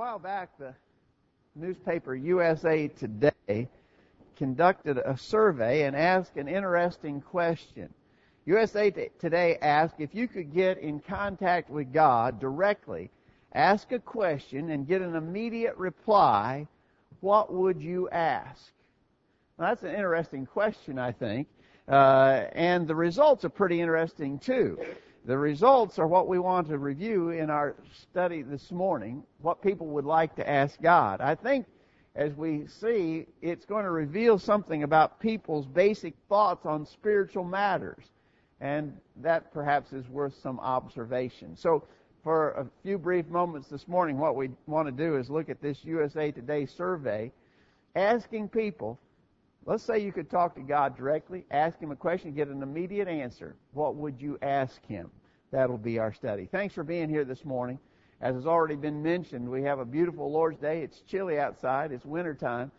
while back, the newspaper USA Today conducted a survey and asked an interesting question. USA Today asked if you could get in contact with God directly, ask a question, and get an immediate reply, what would you ask? Now, that's an interesting question, I think. Uh, and the results are pretty interesting, too. The results are what we want to review in our study this morning, what people would like to ask God. I think as we see, it's going to reveal something about people's basic thoughts on spiritual matters. And that perhaps is worth some observation. So, for a few brief moments this morning, what we want to do is look at this USA Today survey asking people Let's say you could talk to God directly, ask Him a question, get an immediate answer. What would you ask Him? That'll be our study. Thanks for being here this morning. As has already been mentioned, we have a beautiful Lord's Day. It's chilly outside. It's winter time.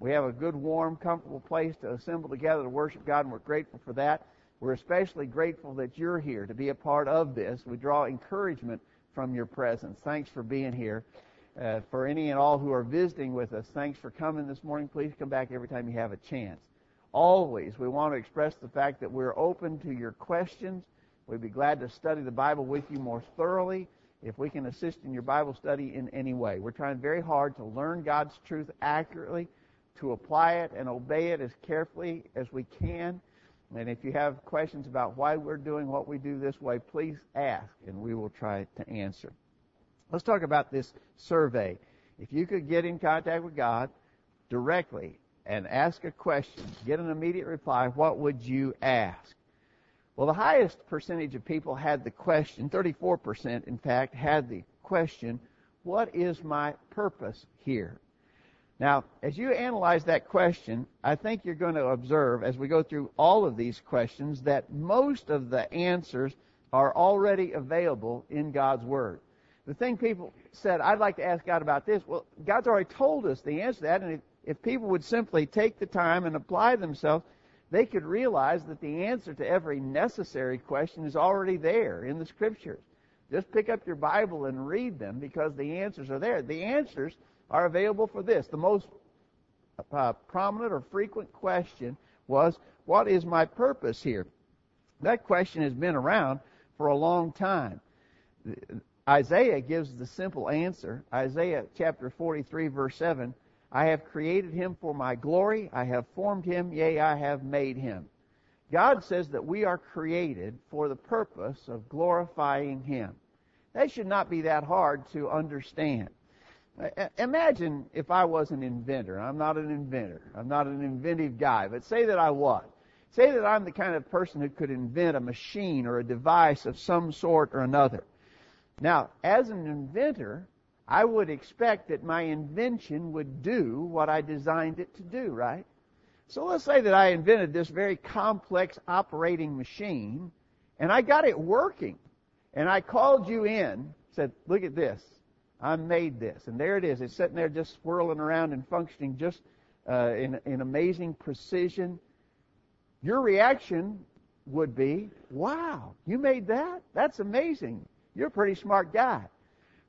We have a good, warm, comfortable place to assemble together to worship God, and we're grateful for that. We're especially grateful that you're here to be a part of this. We draw encouragement from your presence. Thanks for being here. Uh, for any and all who are visiting with us, thanks for coming this morning. Please come back every time you have a chance. Always, we want to express the fact that we're open to your questions. We'd be glad to study the Bible with you more thoroughly if we can assist in your Bible study in any way. We're trying very hard to learn God's truth accurately, to apply it and obey it as carefully as we can. And if you have questions about why we're doing what we do this way, please ask, and we will try to answer. Let's talk about this survey. If you could get in contact with God directly and ask a question, get an immediate reply, what would you ask? Well, the highest percentage of people had the question, 34% in fact, had the question, what is my purpose here? Now, as you analyze that question, I think you're going to observe as we go through all of these questions that most of the answers are already available in God's Word the thing people said, I'd like to ask God about this. Well, God's already told us the answer to that, and if, if people would simply take the time and apply themselves, they could realize that the answer to every necessary question is already there in the Scriptures. Just pick up your Bible and read them because the answers are there. The answers are available for this. The most uh, prominent or frequent question was, What is my purpose here? That question has been around for a long time. Isaiah gives the simple answer. Isaiah chapter 43 verse 7, I have created him for my glory. I have formed him. Yea, I have made him. God says that we are created for the purpose of glorifying him. That should not be that hard to understand. Imagine if I was an inventor. I'm not an inventor. I'm not an inventive guy, but say that I was. Say that I'm the kind of person who could invent a machine or a device of some sort or another. Now, as an inventor, I would expect that my invention would do what I designed it to do, right? So let's say that I invented this very complex operating machine and I got it working. And I called you in, said, look at this. I made this. And there it is. It's sitting there just swirling around and functioning just uh, in, in amazing precision. Your reaction would be, wow, you made that? That's amazing. You're a pretty smart guy.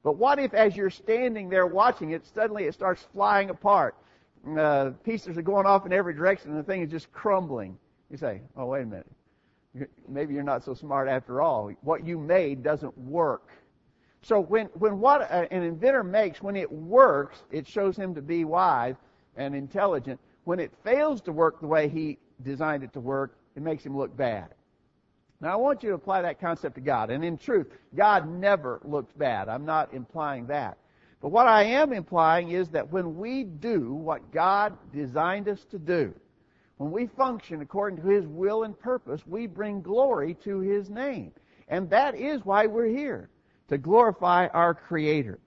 But what if, as you're standing there watching it, suddenly it starts flying apart? Uh, pieces are going off in every direction, and the thing is just crumbling. You say, "Oh, wait a minute. Maybe you're not so smart after all. What you made doesn't work." So when when what an inventor makes, when it works, it shows him to be wise and intelligent. When it fails to work the way he designed it to work, it makes him look bad. Now I want you to apply that concept to God. And in truth, God never looks bad. I'm not implying that. But what I am implying is that when we do what God designed us to do, when we function according to His will and purpose, we bring glory to His name. And that is why we're here, to glorify our Creator.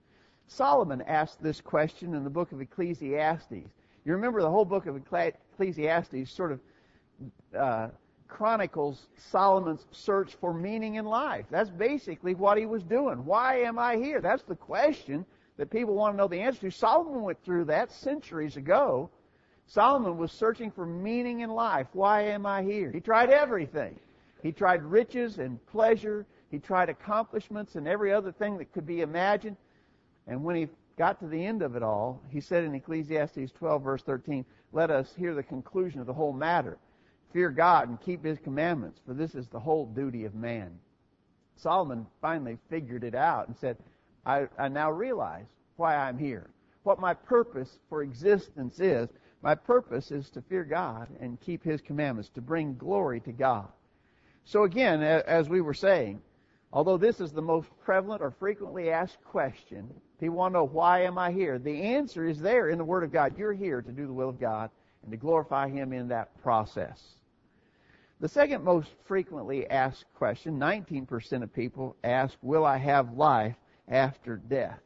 Solomon asked this question in the book of Ecclesiastes. You remember the whole book of Ecclesiastes sort of uh, chronicles Solomon's search for meaning in life. That's basically what he was doing. Why am I here? That's the question that people want to know the answer to. Solomon went through that centuries ago. Solomon was searching for meaning in life. Why am I here? He tried everything. He tried riches and pleasure. He tried accomplishments and every other thing that could be imagined. And when he got to the end of it all, he said in Ecclesiastes 12 verse 13, let us hear the conclusion of the whole matter. Fear God and keep His commandments, for this is the whole duty of man. Solomon finally figured it out and said, I, I now realize why I'm here. What my purpose for existence is. My purpose is to fear God and keep His commandments, to bring glory to God. So again, as we were saying, although this is the most prevalent or frequently asked question, people want to know, why am I here? The answer is there in the Word of God. You're here to do the will of God and to glorify Him in that process. The second most frequently asked question, 19% of people ask, will I have life after death?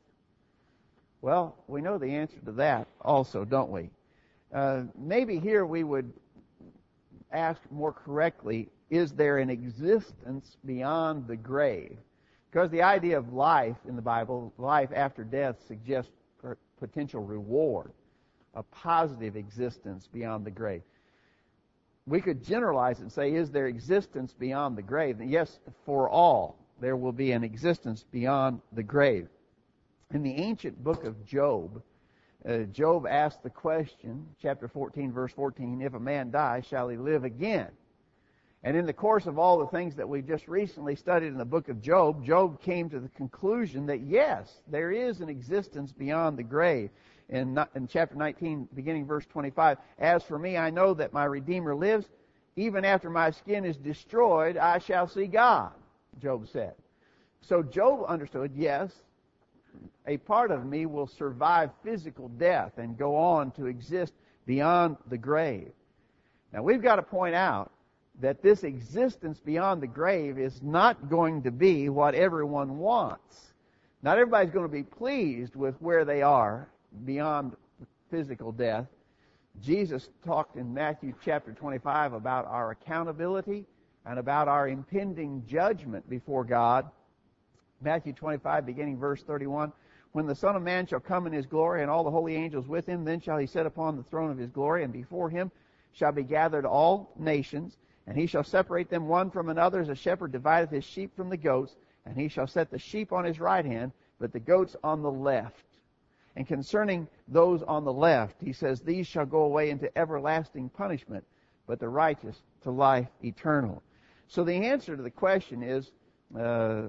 Well, we know the answer to that also, don't we? Uh, maybe here we would ask more correctly, is there an existence beyond the grave? Because the idea of life in the Bible, life after death, suggests potential reward, a positive existence beyond the grave. We could generalize and say, is there existence beyond the grave? And Yes, for all, there will be an existence beyond the grave. In the ancient book of Job, uh, Job asked the question, chapter 14, verse 14, if a man dies, shall he live again? And in the course of all the things that we've just recently studied in the book of Job, Job came to the conclusion that yes, there is an existence beyond the grave. In, in chapter 19, beginning verse 25, as for me, I know that my Redeemer lives. Even after my skin is destroyed, I shall see God, Job said. So Job understood, yes, a part of me will survive physical death and go on to exist beyond the grave. Now we've got to point out that this existence beyond the grave is not going to be what everyone wants. Not everybody's going to be pleased with where they are beyond physical death. Jesus talked in Matthew chapter 25 about our accountability and about our impending judgment before God. Matthew 25 beginning verse 31. When the Son of Man shall come in his glory and all the holy angels with him, then shall he sit upon the throne of his glory and before him shall be gathered all nations and he shall separate them one from another as a shepherd divideth his sheep from the goats, and he shall set the sheep on his right hand, but the goats on the left. And concerning those on the left, he says, These shall go away into everlasting punishment, but the righteous to life eternal. So the answer to the question is, uh,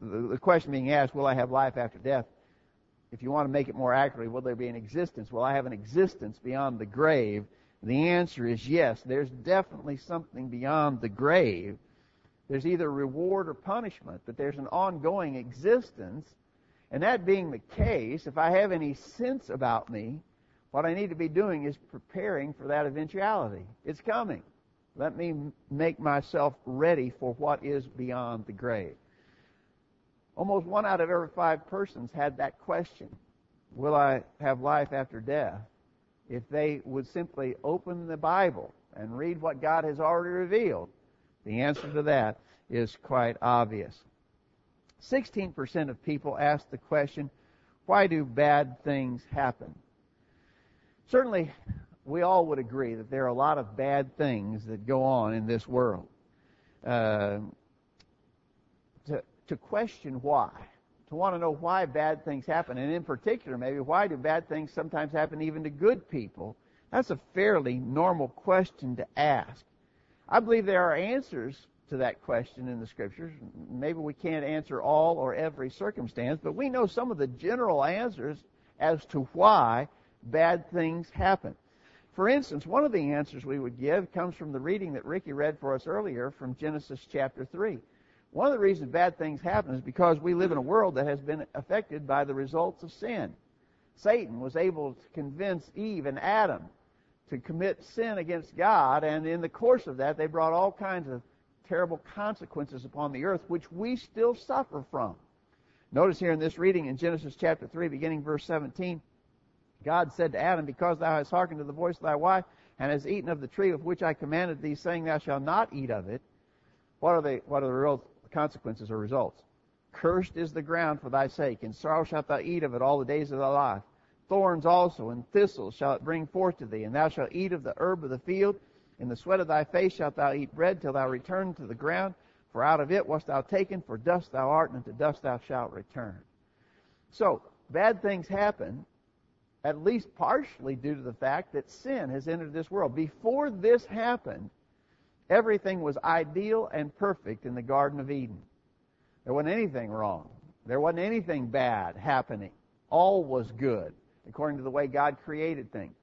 the, the question being asked, will I have life after death? If you want to make it more accurately, will there be an existence? Will I have an existence beyond the grave? The answer is yes. There's definitely something beyond the grave. There's either reward or punishment, but there's an ongoing existence. And that being the case, if I have any sense about me, what I need to be doing is preparing for that eventuality. It's coming. Let me make myself ready for what is beyond the grave. Almost one out of every five persons had that question. Will I have life after death? if they would simply open the Bible and read what God has already revealed? The answer to that is quite obvious. 16% of people ask the question, why do bad things happen? Certainly, we all would agree that there are a lot of bad things that go on in this world. Uh, to, to question why to want to know why bad things happen, and in particular, maybe why do bad things sometimes happen even to good people? That's a fairly normal question to ask. I believe there are answers to that question in the scriptures. Maybe we can't answer all or every circumstance, but we know some of the general answers as to why bad things happen. For instance, one of the answers we would give comes from the reading that Ricky read for us earlier from Genesis chapter 3. One of the reasons bad things happen is because we live in a world that has been affected by the results of sin. Satan was able to convince Eve and Adam to commit sin against God, and in the course of that, they brought all kinds of terrible consequences upon the earth, which we still suffer from. Notice here in this reading in Genesis chapter 3, beginning verse 17, God said to Adam, Because thou hast hearkened to the voice of thy wife, and hast eaten of the tree of which I commanded thee, saying, Thou shalt not eat of it, what are, they, what are the real consequences or results. Cursed is the ground for thy sake, and sorrow shalt thou eat of it all the days of thy life. Thorns also and thistles shall it bring forth to thee, and thou shalt eat of the herb of the field. In the sweat of thy face shalt thou eat bread till thou return to the ground, for out of it wast thou taken, for dust thou art, and to dust thou shalt return. So, bad things happen at least partially due to the fact that sin has entered this world. Before this happened, everything was ideal and perfect in the Garden of Eden. There wasn't anything wrong. There wasn't anything bad happening. All was good, according to the way God created things.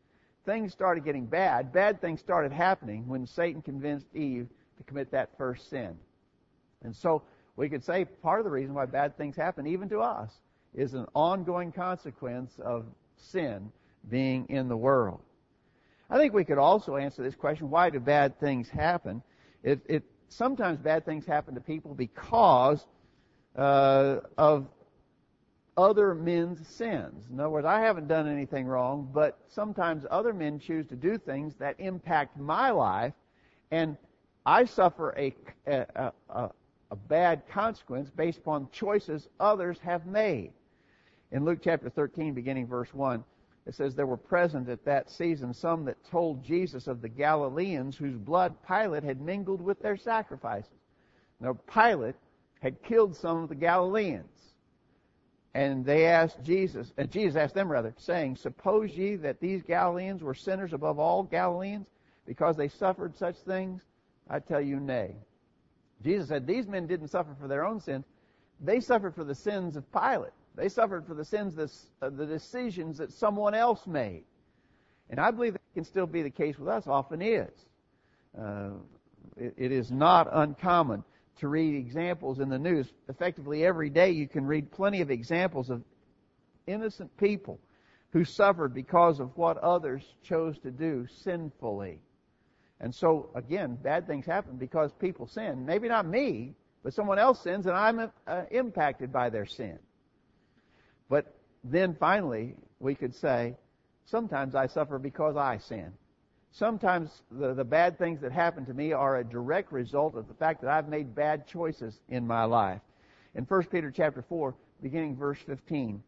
Things started getting bad. Bad things started happening when Satan convinced Eve to commit that first sin. And so we could say part of the reason why bad things happen, even to us, is an ongoing consequence of sin being in the world. I think we could also answer this question, why do bad things happen? It, it sometimes bad things happen to people because uh, of other men's sins. In other words, I haven't done anything wrong, but sometimes other men choose to do things that impact my life, and I suffer a, a, a, a bad consequence based upon choices others have made. In Luke chapter 13, beginning verse 1, it says, There were present at that season some that told Jesus of the Galileans whose blood Pilate had mingled with their sacrifices. Now, Pilate had killed some of the Galileans. And they asked Jesus, and Jesus asked them rather, saying, Suppose ye that these Galileans were sinners above all Galileans because they suffered such things? I tell you, nay. Jesus said, These men didn't suffer for their own sins. They suffered for the sins of Pilate. They suffered for the sins, of the decisions that someone else made. And I believe that can still be the case with us, often is. Uh, it, it is not uncommon to read examples in the news. Effectively, every day you can read plenty of examples of innocent people who suffered because of what others chose to do sinfully. And so, again, bad things happen because people sin. Maybe not me, but someone else sins and I'm uh, impacted by their sin. But then finally, we could say, sometimes I suffer because I sin. Sometimes the, the bad things that happen to me are a direct result of the fact that I've made bad choices in my life. In 1 Peter chapter 4, beginning verse 15,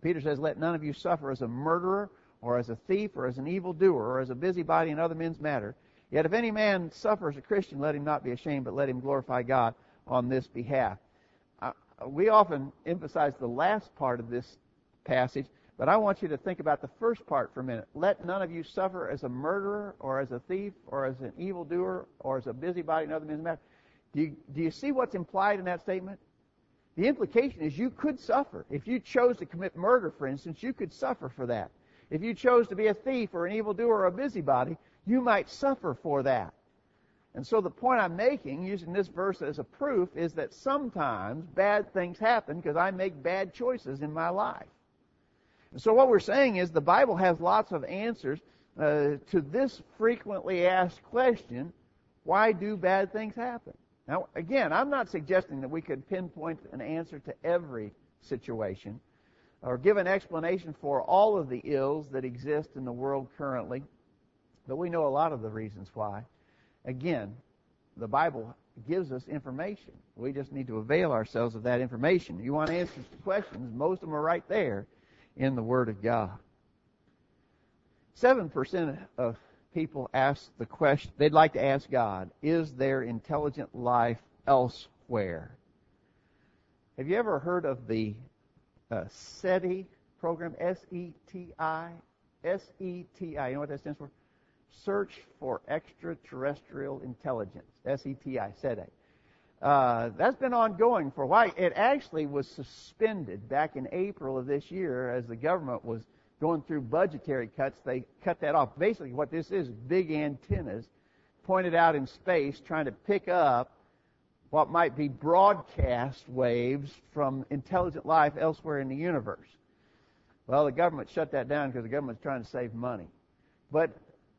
Peter says, Let none of you suffer as a murderer, or as a thief, or as an evildoer, or as a busybody in other men's matter. Yet if any man suffer as a Christian, let him not be ashamed, but let him glorify God on this behalf. Uh, we often emphasize the last part of this passage but I want you to think about the first part for a minute. Let none of you suffer as a murderer or as a thief or as an evildoer or as a busybody in other men's matters. Do you, do you see what's implied in that statement? The implication is you could suffer. If you chose to commit murder, for instance, you could suffer for that. If you chose to be a thief or an evildoer or a busybody, you might suffer for that. And so the point I'm making, using this verse as a proof, is that sometimes bad things happen because I make bad choices in my life. So what we're saying is the Bible has lots of answers uh, to this frequently asked question, why do bad things happen? Now, again, I'm not suggesting that we could pinpoint an answer to every situation or give an explanation for all of the ills that exist in the world currently, but we know a lot of the reasons why. Again, the Bible gives us information. We just need to avail ourselves of that information. You want answers to questions, most of them are right there in the Word of God. 7% of people ask the question, they'd like to ask God, is there intelligent life elsewhere? Have you ever heard of the uh, SETI program? S-E-T-I? S-E-T-I. You know what that stands for? Search for Extraterrestrial Intelligence. S-E-T-I. SETI. Uh, that's been ongoing for a while. It actually was suspended back in April of this year as the government was going through budgetary cuts. They cut that off. Basically, what this is big antennas pointed out in space trying to pick up what might be broadcast waves from intelligent life elsewhere in the universe. Well, the government shut that down because the government's trying to save money. But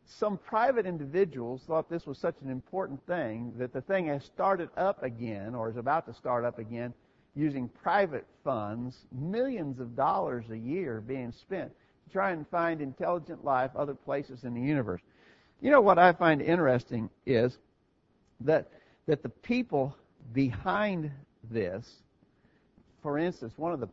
some private individuals thought this was such an important thing that the thing has started up again or is about to start up again using private funds, millions of dollars a year being spent to try and find intelligent life other places in the universe. You know what I find interesting is that that the people behind this, for instance, one of the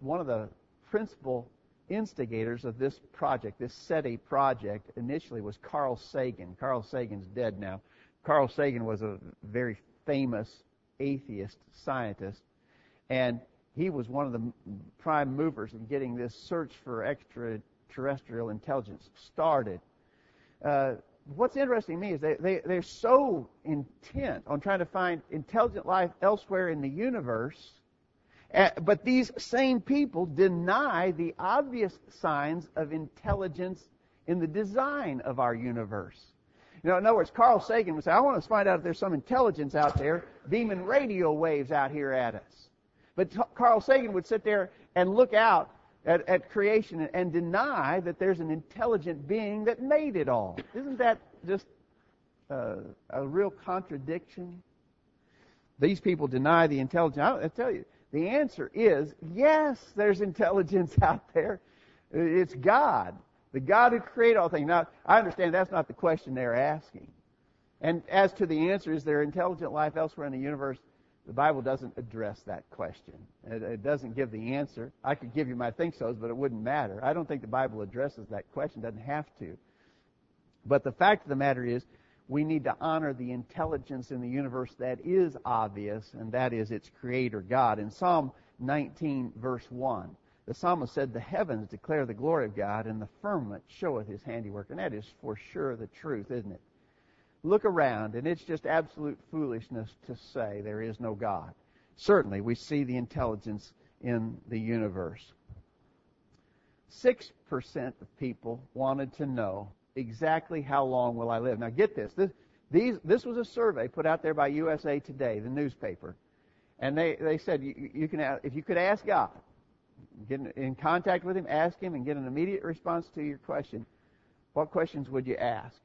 one of the principal instigators of this project, this SETI project, initially was Carl Sagan. Carl Sagan's dead now. Carl Sagan was a very famous atheist scientist. And he was one of the prime movers in getting this search for extraterrestrial intelligence started. Uh, what's interesting to me is they, they, they're so intent on trying to find intelligent life elsewhere in the universe, but these same people deny the obvious signs of intelligence in the design of our universe. You know, in other words, Carl Sagan would say, I want to find out if there's some intelligence out there beaming radio waves out here at us. But Carl Sagan would sit there and look out at, at creation and, and deny that there's an intelligent being that made it all. Isn't that just uh, a real contradiction? These people deny the intelligence. I, I tell you, the answer is yes, there's intelligence out there. It's God. The God who created all things. Now, I understand that's not the question they're asking. And as to the answer, is there intelligent life elsewhere in the universe? The Bible doesn't address that question. It, it doesn't give the answer. I could give you my think so's, but it wouldn't matter. I don't think the Bible addresses that question. Doesn't have to. But the fact of the matter is, we need to honor the intelligence in the universe that is obvious, and that is its creator, God. In Psalm 19, verse 1, the psalmist said, The heavens declare the glory of God, and the firmament showeth his handiwork. And that is for sure the truth, isn't it? Look around, and it's just absolute foolishness to say there is no God. Certainly, we see the intelligence in the universe. 6% of people wanted to know exactly how long will I live. Now get this. This, these, this was a survey put out there by USA Today, the newspaper. And they, they said you, you can, if you could ask God, get in contact with him, ask him, and get an immediate response to your question. What questions would you ask?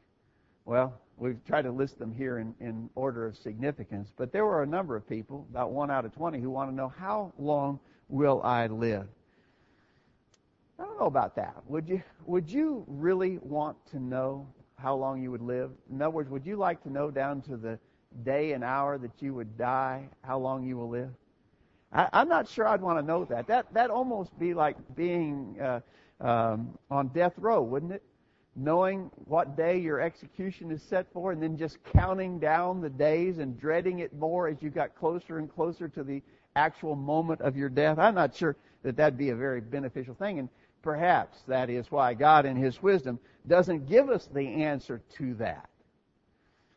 Well, we've tried to list them here in, in order of significance, but there were a number of people, about one out of 20, who want to know how long will I live? I don't know about that. Would you, would you really want to know how long you would live? In other words, would you like to know down to the day and hour that you would die how long you will live? I, I'm not sure I'd want to know that. That that almost be like being uh, um, on death row, wouldn't it? Knowing what day your execution is set for, and then just counting down the days and dreading it more as you got closer and closer to the actual moment of your death. I'm not sure that that'd be a very beneficial thing, and perhaps that is why God, in His wisdom, doesn't give us the answer to that.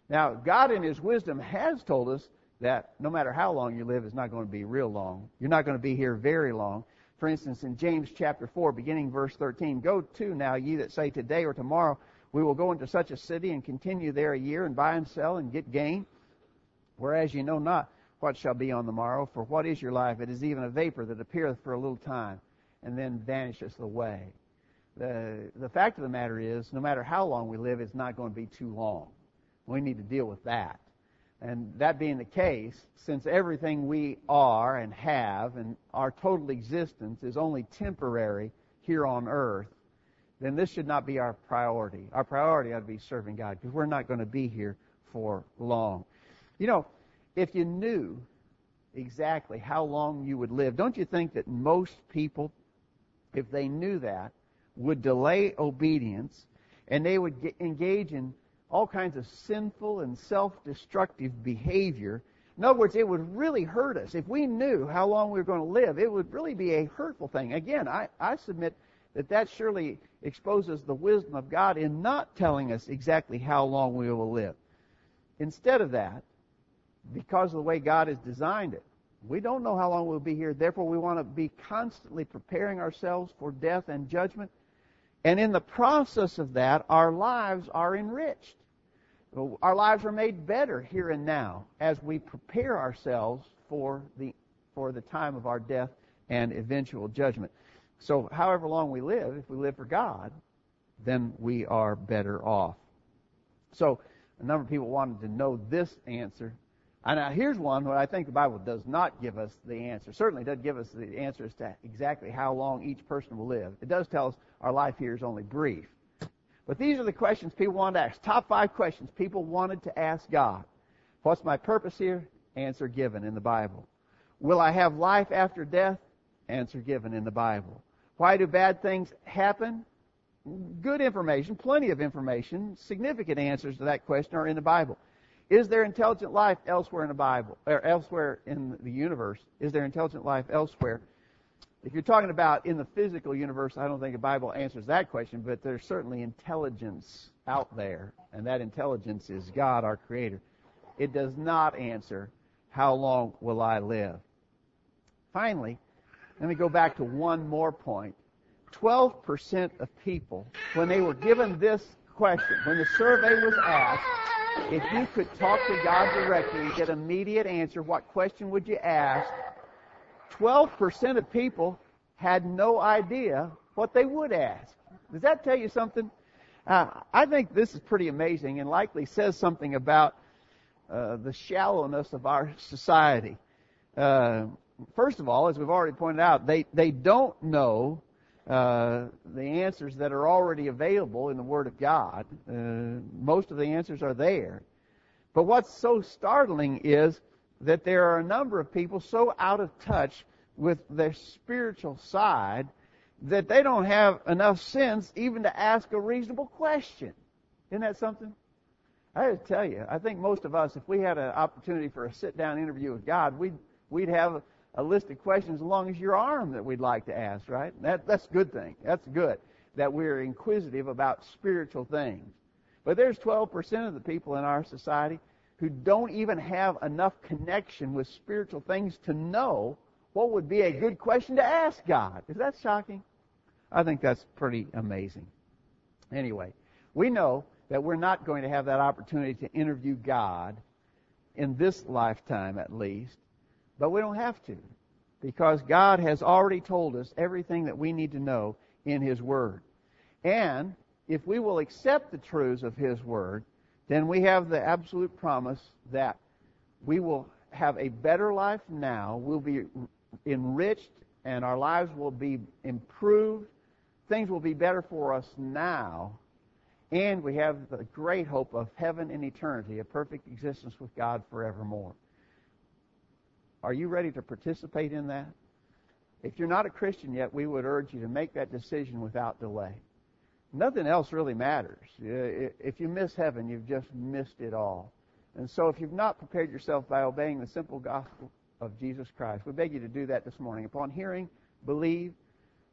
Now, God, in His wisdom, has told us that no matter how long you live, it's not going to be real long. You're not going to be here very long. For instance, in James chapter 4, beginning verse 13, Go to now, ye that say today or tomorrow, we will go into such a city and continue there a year and buy and sell and get gain. Whereas you know not what shall be on the morrow, for what is your life? It is even a vapor that appeareth for a little time and then vanishes away. The, the fact of the matter is, no matter how long we live, it's not going to be too long. We need to deal with that. And that being the case, since everything we are and have and our total existence is only temporary here on earth, then this should not be our priority. Our priority ought to be serving God because we're not going to be here for long. You know, if you knew exactly how long you would live, don't you think that most people, if they knew that, would delay obedience and they would get, engage in all kinds of sinful and self-destructive behavior. In other words, it would really hurt us. If we knew how long we were going to live, it would really be a hurtful thing. Again, I, I submit that that surely exposes the wisdom of God in not telling us exactly how long we will live. Instead of that, because of the way God has designed it, we don't know how long we'll be here. Therefore, we want to be constantly preparing ourselves for death and judgment. And in the process of that, our lives are enriched. Our lives are made better here and now as we prepare ourselves for the, for the time of our death and eventual judgment. So however long we live, if we live for God, then we are better off. So a number of people wanted to know this answer. And now here's one where I think the Bible does not give us the answer. Certainly doesn't give us the answer as to exactly how long each person will live. It does tell us our life here is only brief. But these are the questions people wanted to ask. Top five questions people wanted to ask God. What's my purpose here? Answer given in the Bible. Will I have life after death? Answer given in the Bible. Why do bad things happen? Good information, plenty of information, significant answers to that question are in the Bible. Is there intelligent life elsewhere in the Bible, or elsewhere in the universe? Is there intelligent life elsewhere? If you're talking about in the physical universe, I don't think the Bible answers that question, but there's certainly intelligence out there, and that intelligence is God, our Creator. It does not answer, how long will I live? Finally, let me go back to one more point. 12% of people, when they were given this question, when the survey was asked, if you could talk to God directly and get an immediate answer, what question would you ask? 12% of people had no idea what they would ask. Does that tell you something? Uh, I think this is pretty amazing and likely says something about uh, the shallowness of our society. Uh, first of all, as we've already pointed out, they, they don't know uh, the answers that are already available in the Word of God. Uh, most of the answers are there. But what's so startling is that there are a number of people so out of touch with their spiritual side that they don't have enough sense even to ask a reasonable question. Isn't that something? I to tell you, I think most of us, if we had an opportunity for a sit-down interview with God, we'd we'd have a, list of questions as long as your arm that we'd like to ask. Right? That that's a good thing. That's good that we're inquisitive about spiritual things. But there's 12% of the people in our society who don't even have enough connection with spiritual things to know what would be a good question to ask God. Is that shocking? I think that's pretty amazing. Anyway, we know that we're not going to have that opportunity to interview God in this lifetime at least, but we don't have to because God has already told us everything that we need to know in His Word. And if we will accept the truths of His Word, then we have the absolute promise that we will have a better life now, we'll be enriched, and our lives will be improved. Things will be better for us now, and we have the great hope of heaven and eternity, a perfect existence with God forevermore. Are you ready to participate in that? If you're not a Christian yet, we would urge you to make that decision without delay. Nothing else really matters. Uh, if you miss heaven, you've just missed it all. And so if you've not prepared yourself by obeying the simple gospel of Jesus Christ, we beg you to do that this morning. Upon hearing, believe,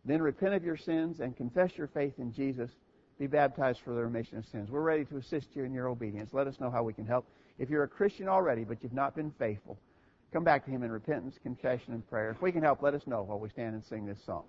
then repent of your sins and confess your faith in Jesus. Be baptized for the remission of sins. We're ready to assist you in your obedience. Let us know how we can help. If you're a Christian already, but you've not been faithful, come back to Him in repentance, confession, and prayer. If we can help, let us know while we stand and sing this song.